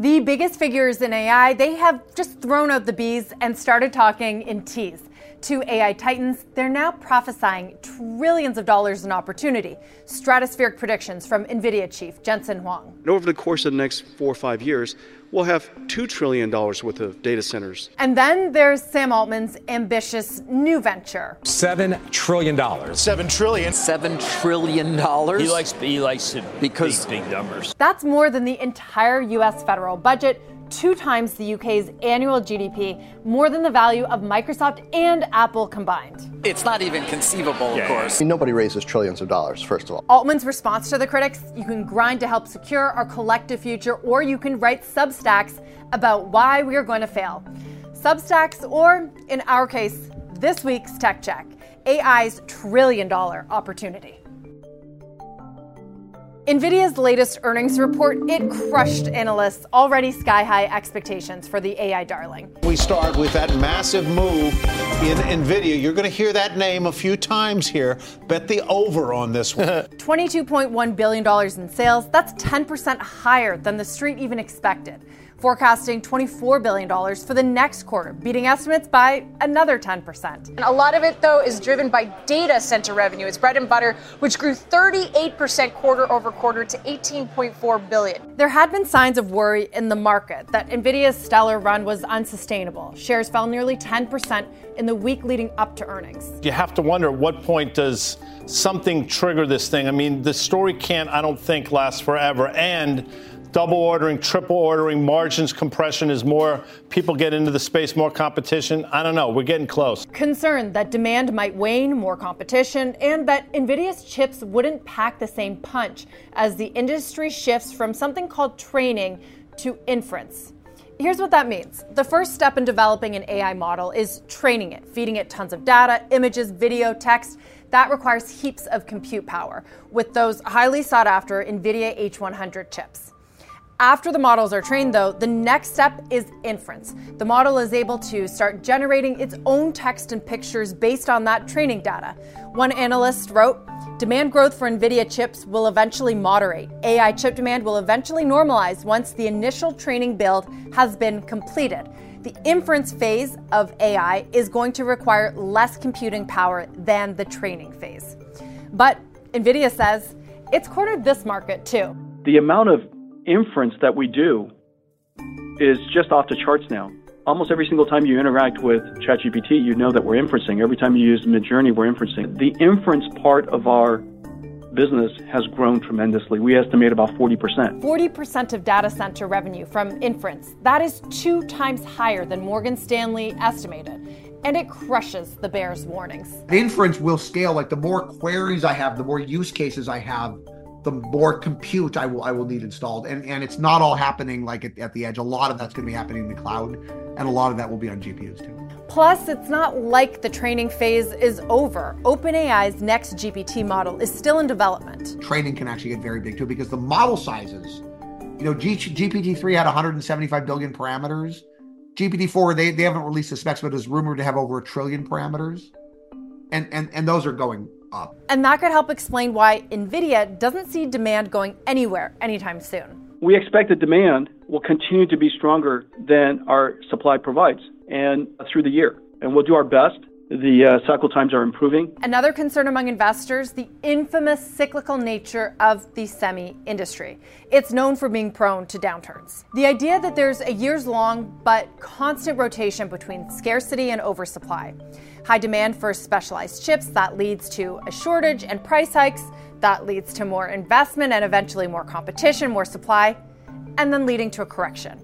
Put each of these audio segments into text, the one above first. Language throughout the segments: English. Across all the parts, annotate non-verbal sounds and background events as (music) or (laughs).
The biggest figures in AI, they have just thrown out the B's and started talking in T's. Two AI titans, they're now prophesying trillions of dollars in opportunity. Stratospheric predictions from NVIDIA chief Jensen Huang. And over the course of the next four or five years, we'll have $2 trillion worth of data centers. And then there's Sam Altman's ambitious new venture. $7 trillion. 7 trillion. $7 trillion. He likes, he likes because big, big numbers. That's more than the entire U.S. federal budget two times the UK's annual GDP, more than the value of Microsoft and Apple combined. It's not even conceivable, yeah. of course. I mean, nobody raises trillions of dollars, first of all. Altman's response to the critics you can grind to help secure our collective future, or you can write substacks about why we are going to fail. Substacks, or in our case, this week's Tech Check AI's trillion dollar opportunity. NVIDIA's latest earnings report, it crushed analysts' already sky-high expectations for the AI darling. We start with that massive move in NVIDIA. You're going to hear that name a few times here. Bet the over on this one. (laughs) $22.1 billion in sales, that's 10% higher than the street even expected forecasting $24 billion for the next quarter, beating estimates by another 10%. And a lot of it, though, is driven by data center revenue. It's bread and butter, which grew 38% quarter over quarter to 18.4 billion. There had been signs of worry in the market that Nvidia's stellar run was unsustainable. Shares fell nearly 10% in the week leading up to earnings. You have to wonder at what point does something trigger this thing? I mean, the story can't, I don't think, last forever. And double ordering, triple ordering, margins compression as more people get into the space, more competition. I don't know. We're getting close. Concerned that demand might wane, more competition, and that NVIDIA's chips wouldn't pack the same punch as the industry shifts from something called training to inference. Here's what that means. The first step in developing an AI model is training it, feeding it tons of data, images, video, text. That requires heaps of compute power with those highly sought after NVIDIA H100 chips. After the models are trained, though, the next step is inference. The model is able to start generating its own text and pictures based on that training data. One analyst wrote, Demand growth for NVIDIA chips will eventually moderate. AI chip demand will eventually normalize once the initial training build has been completed. The inference phase of AI is going to require less computing power than the training phase. But NVIDIA says it's cornered this market too. The amount of inference that we do is just off the charts now. Almost every single time you interact with ChatGPT, you know that we're inferencing. Every time you use Midjourney, we're inferencing. The inference part of our business has grown tremendously. We estimate about 40%. 40% of data center revenue from inference. That is two times higher than Morgan Stanley estimated. And it crushes the bear's warnings. The inference will scale. Like the more queries I have, the more use cases I have, the more compute I will I will need installed. And and it's not all happening like at, at the edge. A lot of that's going to be happening in the cloud, and a lot of that will be on GPUs too. Plus, it's not like the training phase is over. OpenAI's next GPT model is still in development. Training can actually get very big too because the model sizes, you know, G- GPT-3 had 175 billion parameters. GPT-4, they, they haven't released the specs, but is rumored to have over a trillion parameters. And, and, and those are going up. And that could help explain why NVIDIA doesn't see demand going anywhere anytime soon. We expect the demand will continue to be stronger than our supply provides and through the year. And we'll do our best the uh, cycle times are improving. Another concern among investors the infamous cyclical nature of the semi industry. It's known for being prone to downturns. The idea that there's a years long but constant rotation between scarcity and oversupply. High demand for specialized chips that leads to a shortage and price hikes, that leads to more investment and eventually more competition, more supply, and then leading to a correction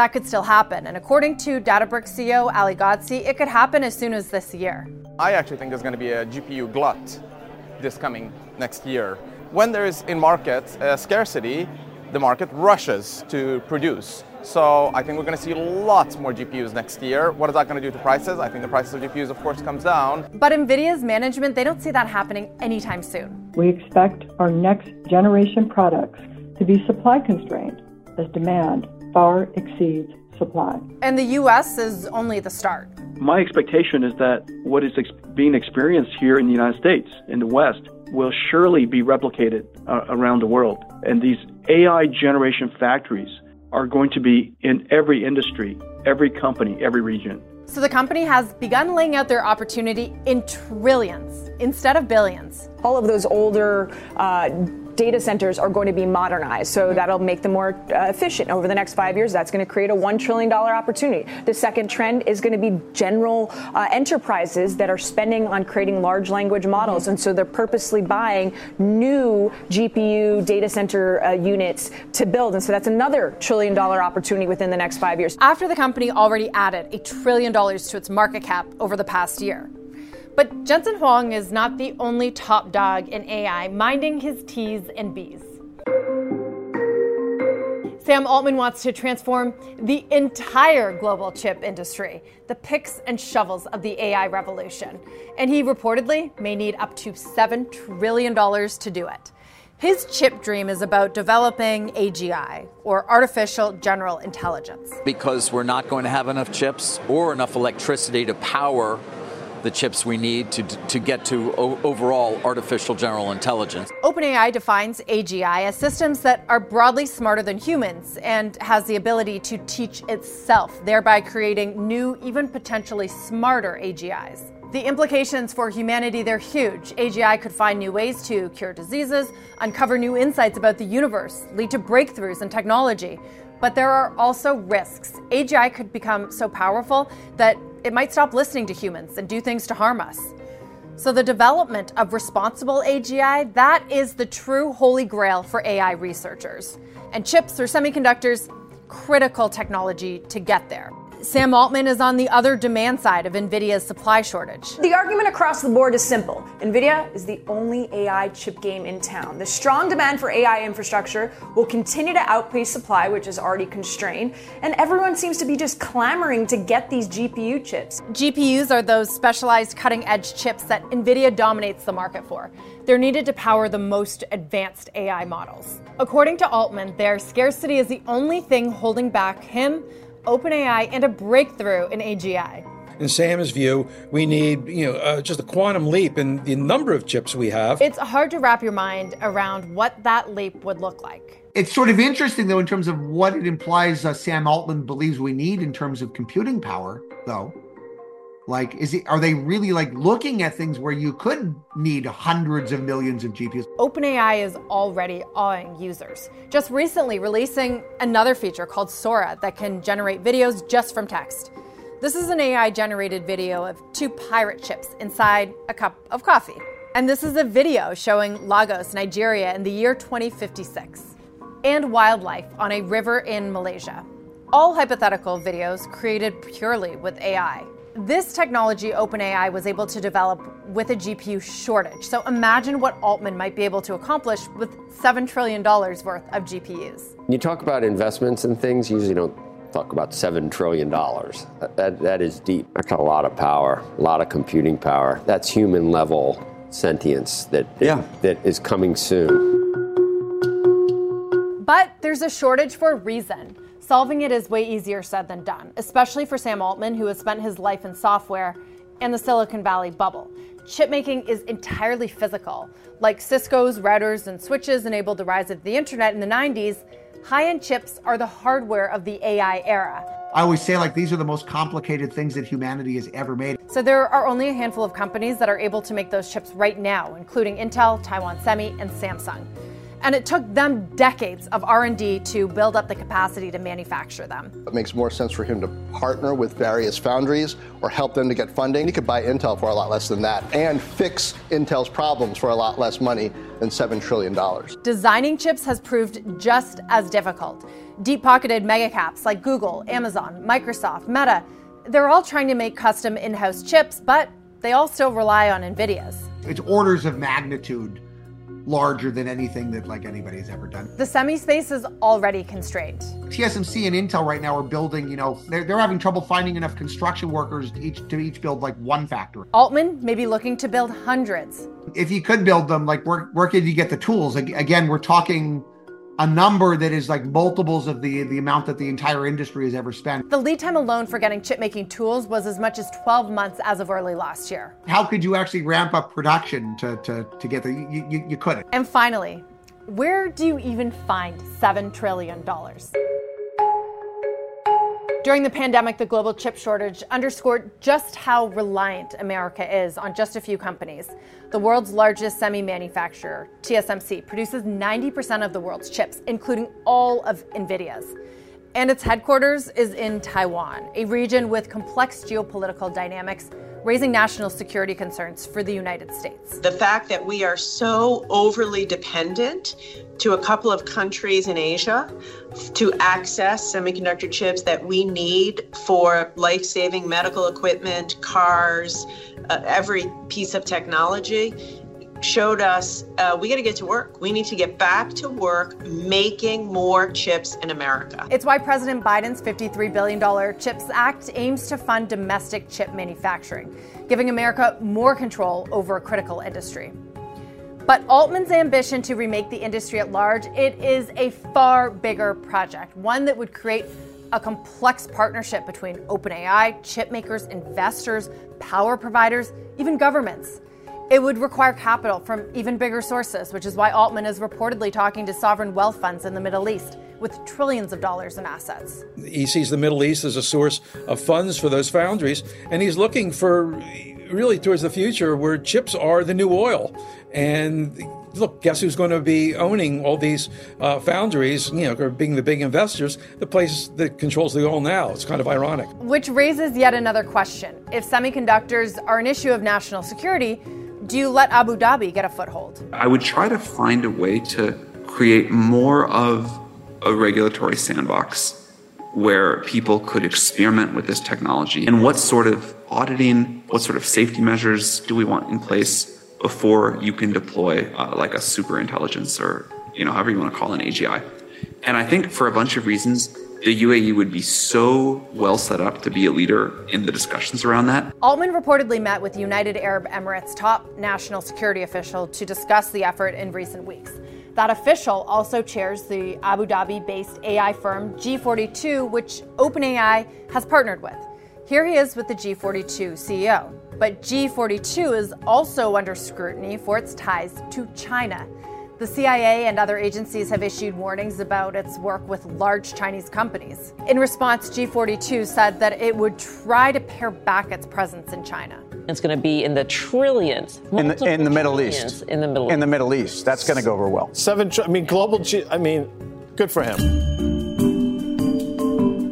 that could still happen. And according to Databricks CEO Ali Ghodsi, it could happen as soon as this year. I actually think there's going to be a GPU glut this coming next year. When there is in market uh, scarcity, the market rushes to produce. So I think we're going to see lots more GPUs next year. What is that going to do to prices? I think the prices of GPUs, of course, comes down. But NVIDIA's management, they don't see that happening anytime soon. We expect our next generation products to be supply constrained as demand far exceeds supply. And the U.S. is only the start. My expectation is that what is ex- being experienced here in the United States, in the West, will surely be replicated uh, around the world. And these AI generation factories are going to be in every industry, every company, every region. So the company has begun laying out their opportunity in trillions instead of billions. All of those older uh, data centers are going to be modernized. So that'll make them more uh, efficient over the next five years. That's going to create a $1 trillion opportunity. The second trend is going to be general uh, enterprises that are spending on creating large language models. And so they're purposely buying new GPU data center uh, units to build. And so that's another trillion dollar opportunity within the next five years. After the company already added a trillion dollars to its market cap over the past year. But Jensen Huang is not the only top dog in AI minding his T's and B's. Sam Altman wants to transform the entire global chip industry, the picks and shovels of the AI revolution. And he reportedly may need up to $7 trillion to do it. His chip dream is about developing AGI, or Artificial General Intelligence. Because we're not going to have enough chips or enough electricity to power the chips we need to, to get to overall artificial general intelligence. OpenAI defines AGI as systems that are broadly smarter than humans and has the ability to teach itself, thereby creating new, even potentially smarter AGIs. The implications for humanity, they're huge. AGI could find new ways to cure diseases, uncover new insights about the universe, lead to breakthroughs in technology. But there are also risks. AGI could become so powerful that it might stop listening to humans and do things to harm us. So the development of responsible AGI, that is the true holy grail for AI researchers. And chips or semiconductors, critical technology to get there. Sam Altman is on the other demand side of NVIDIA's supply shortage. The argument across the board is simple NVIDIA is the only AI chip game in town. The strong demand for AI infrastructure will continue to outpace supply, which is already constrained, and everyone seems to be just clamoring to get these GPU chips. GPUs are those specialized cutting edge chips that NVIDIA dominates the market for. They're needed to power the most advanced AI models. According to Altman, their scarcity is the only thing holding back him OpenAI, and a breakthrough in AGI. In Sam's view, we need you know uh, just a quantum leap in the number of chips we have. It's hard to wrap your mind around what that leap would look like. It's sort of interesting, though, in terms of what it implies uh, Sam Altman believes we need in terms of computing power, though. Like, is it are they really like looking at things where you could need hundreds of millions of GPUs? OpenAI is already awing users. Just recently releasing another feature called Sora that can generate videos just from text. This is an AI generated video of two pirate ships inside a cup of coffee. And this is a video showing Lagos, Nigeria in the year 2056, and wildlife on a river in Malaysia. All hypothetical videos created purely with AI. This technology OpenAI was able to develop with a GPU shortage. So imagine what Altman might be able to accomplish with $7 trillion worth of GPUs. When you talk about investments and things, you usually don't talk about $7 trillion. That, that, that is deep. That's a lot of power, a lot of computing power. That's human level sentience that, yeah. that is coming soon. But there's a shortage for a reason. Solving it is way easier said than done, especially for Sam Altman, who has spent his life in software and the Silicon Valley bubble. Chipmaking is entirely physical. Like Cisco's routers and switches enabled the rise of the internet in the 90s, high end chips are the hardware of the AI era. I always say, like, these are the most complicated things that humanity has ever made. So, there are only a handful of companies that are able to make those chips right now, including Intel, Taiwan Semi, and Samsung and it took them decades of R&D to build up the capacity to manufacture them. It makes more sense for him to partner with various foundries or help them to get funding. He could buy Intel for a lot less than that and fix Intel's problems for a lot less money than $7 trillion. Designing chips has proved just as difficult. Deep-pocketed megacaps like Google, Amazon, Microsoft, Meta, they're all trying to make custom in-house chips, but they all still rely on NVIDIA's. It's orders of magnitude larger than anything that like anybody's ever done. The semi space is already constrained. TSMC and Intel right now are building, you know, they're, they're having trouble finding enough construction workers to each to each build like one factory. Altman may be looking to build hundreds. If you could build them, like where where could you get the tools? Again, we're talking a number that is like multiples of the the amount that the entire industry has ever spent. The lead time alone for getting chip making tools was as much as 12 months as of early last year. How could you actually ramp up production to to, to get there? you, you, you couldn't. And finally, where do you even find 7 trillion dollars? During the pandemic, the global chip shortage underscored just how reliant America is on just a few companies. The world's largest semi manufacturer, TSMC, produces 90% of the world's chips, including all of NVIDIA's. And its headquarters is in Taiwan, a region with complex geopolitical dynamics raising national security concerns for the United States. The fact that we are so overly dependent to a couple of countries in Asia to access semiconductor chips that we need for life saving medical equipment, cars, uh, every piece of technology showed us uh, we got to get to work. We need to get back to work making more chips in America. It's why President Biden's $53 billion CHIPS Act aims to fund domestic chip manufacturing, giving America more control over a critical industry. But Altman's ambition to remake the industry at large, it is a far bigger project, one that would create a complex partnership between OpenAI, chip makers, investors, power providers, even governments. It would require capital from even bigger sources, which is why Altman is reportedly talking to sovereign wealth funds in the Middle East with trillions of dollars in assets. He sees the Middle East as a source of funds for those foundries, and he's looking for really towards the future where chips are the new oil. And look, guess who's going to be owning all these uh, foundries, you know, being the big investors, the place that controls the oil now. It's kind of ironic. Which raises yet another question. If semiconductors are an issue of national security, do you let Abu Dhabi get a foothold? I would try to find a way to create more of a regulatory sandbox where people could experiment with this technology and what sort of auditing, what sort of safety measures do we want in place before you can deploy uh, like a super intelligence or you know however you want to call an AGI. And I think for a bunch of reasons, the UAE would be so well set up to be a leader in the discussions around that. Altman reportedly met with United Arab Emirates top national security official to discuss the effort in recent weeks. That official also chairs the Abu Dhabi based AI firm G42, which OpenAI has partnered with. Here he is with the G42 CEO. But G42 is also under scrutiny for its ties to China. The CIA and other agencies have issued warnings about its work with large Chinese companies. In response, G42 said that it would try to pare back its presence in China. It's going to be in the trillions. In the, in the Middle East. In the Middle East. In the Middle East. That's going to go over well. Seven, I mean, global, G, I mean, good for him.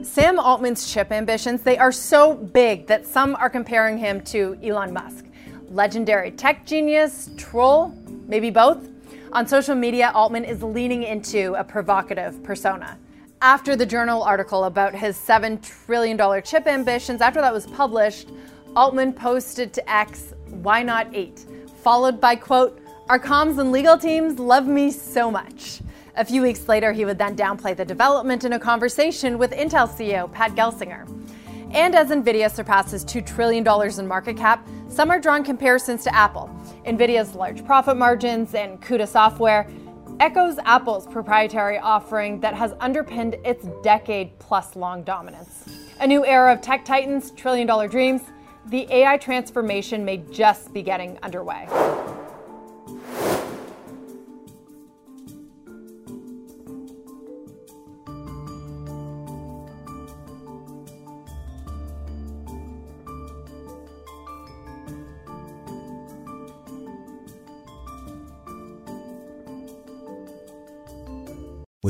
Sam Altman's chip ambitions, they are so big that some are comparing him to Elon Musk. Legendary tech genius, troll, maybe both? On social media, Altman is leaning into a provocative persona. After the journal article about his $7 trillion chip ambitions, after that was published, Altman posted to X, why not eight? Followed by, quote, our comms and legal teams love me so much. A few weeks later, he would then downplay the development in a conversation with Intel CEO Pat Gelsinger. And as Nvidia surpasses $2 trillion in market cap, some are drawing comparisons to Apple. Nvidia's large profit margins and CUDA software echoes Apple's proprietary offering that has underpinned its decade plus long dominance. A new era of tech titans, trillion dollar dreams, the AI transformation may just be getting underway.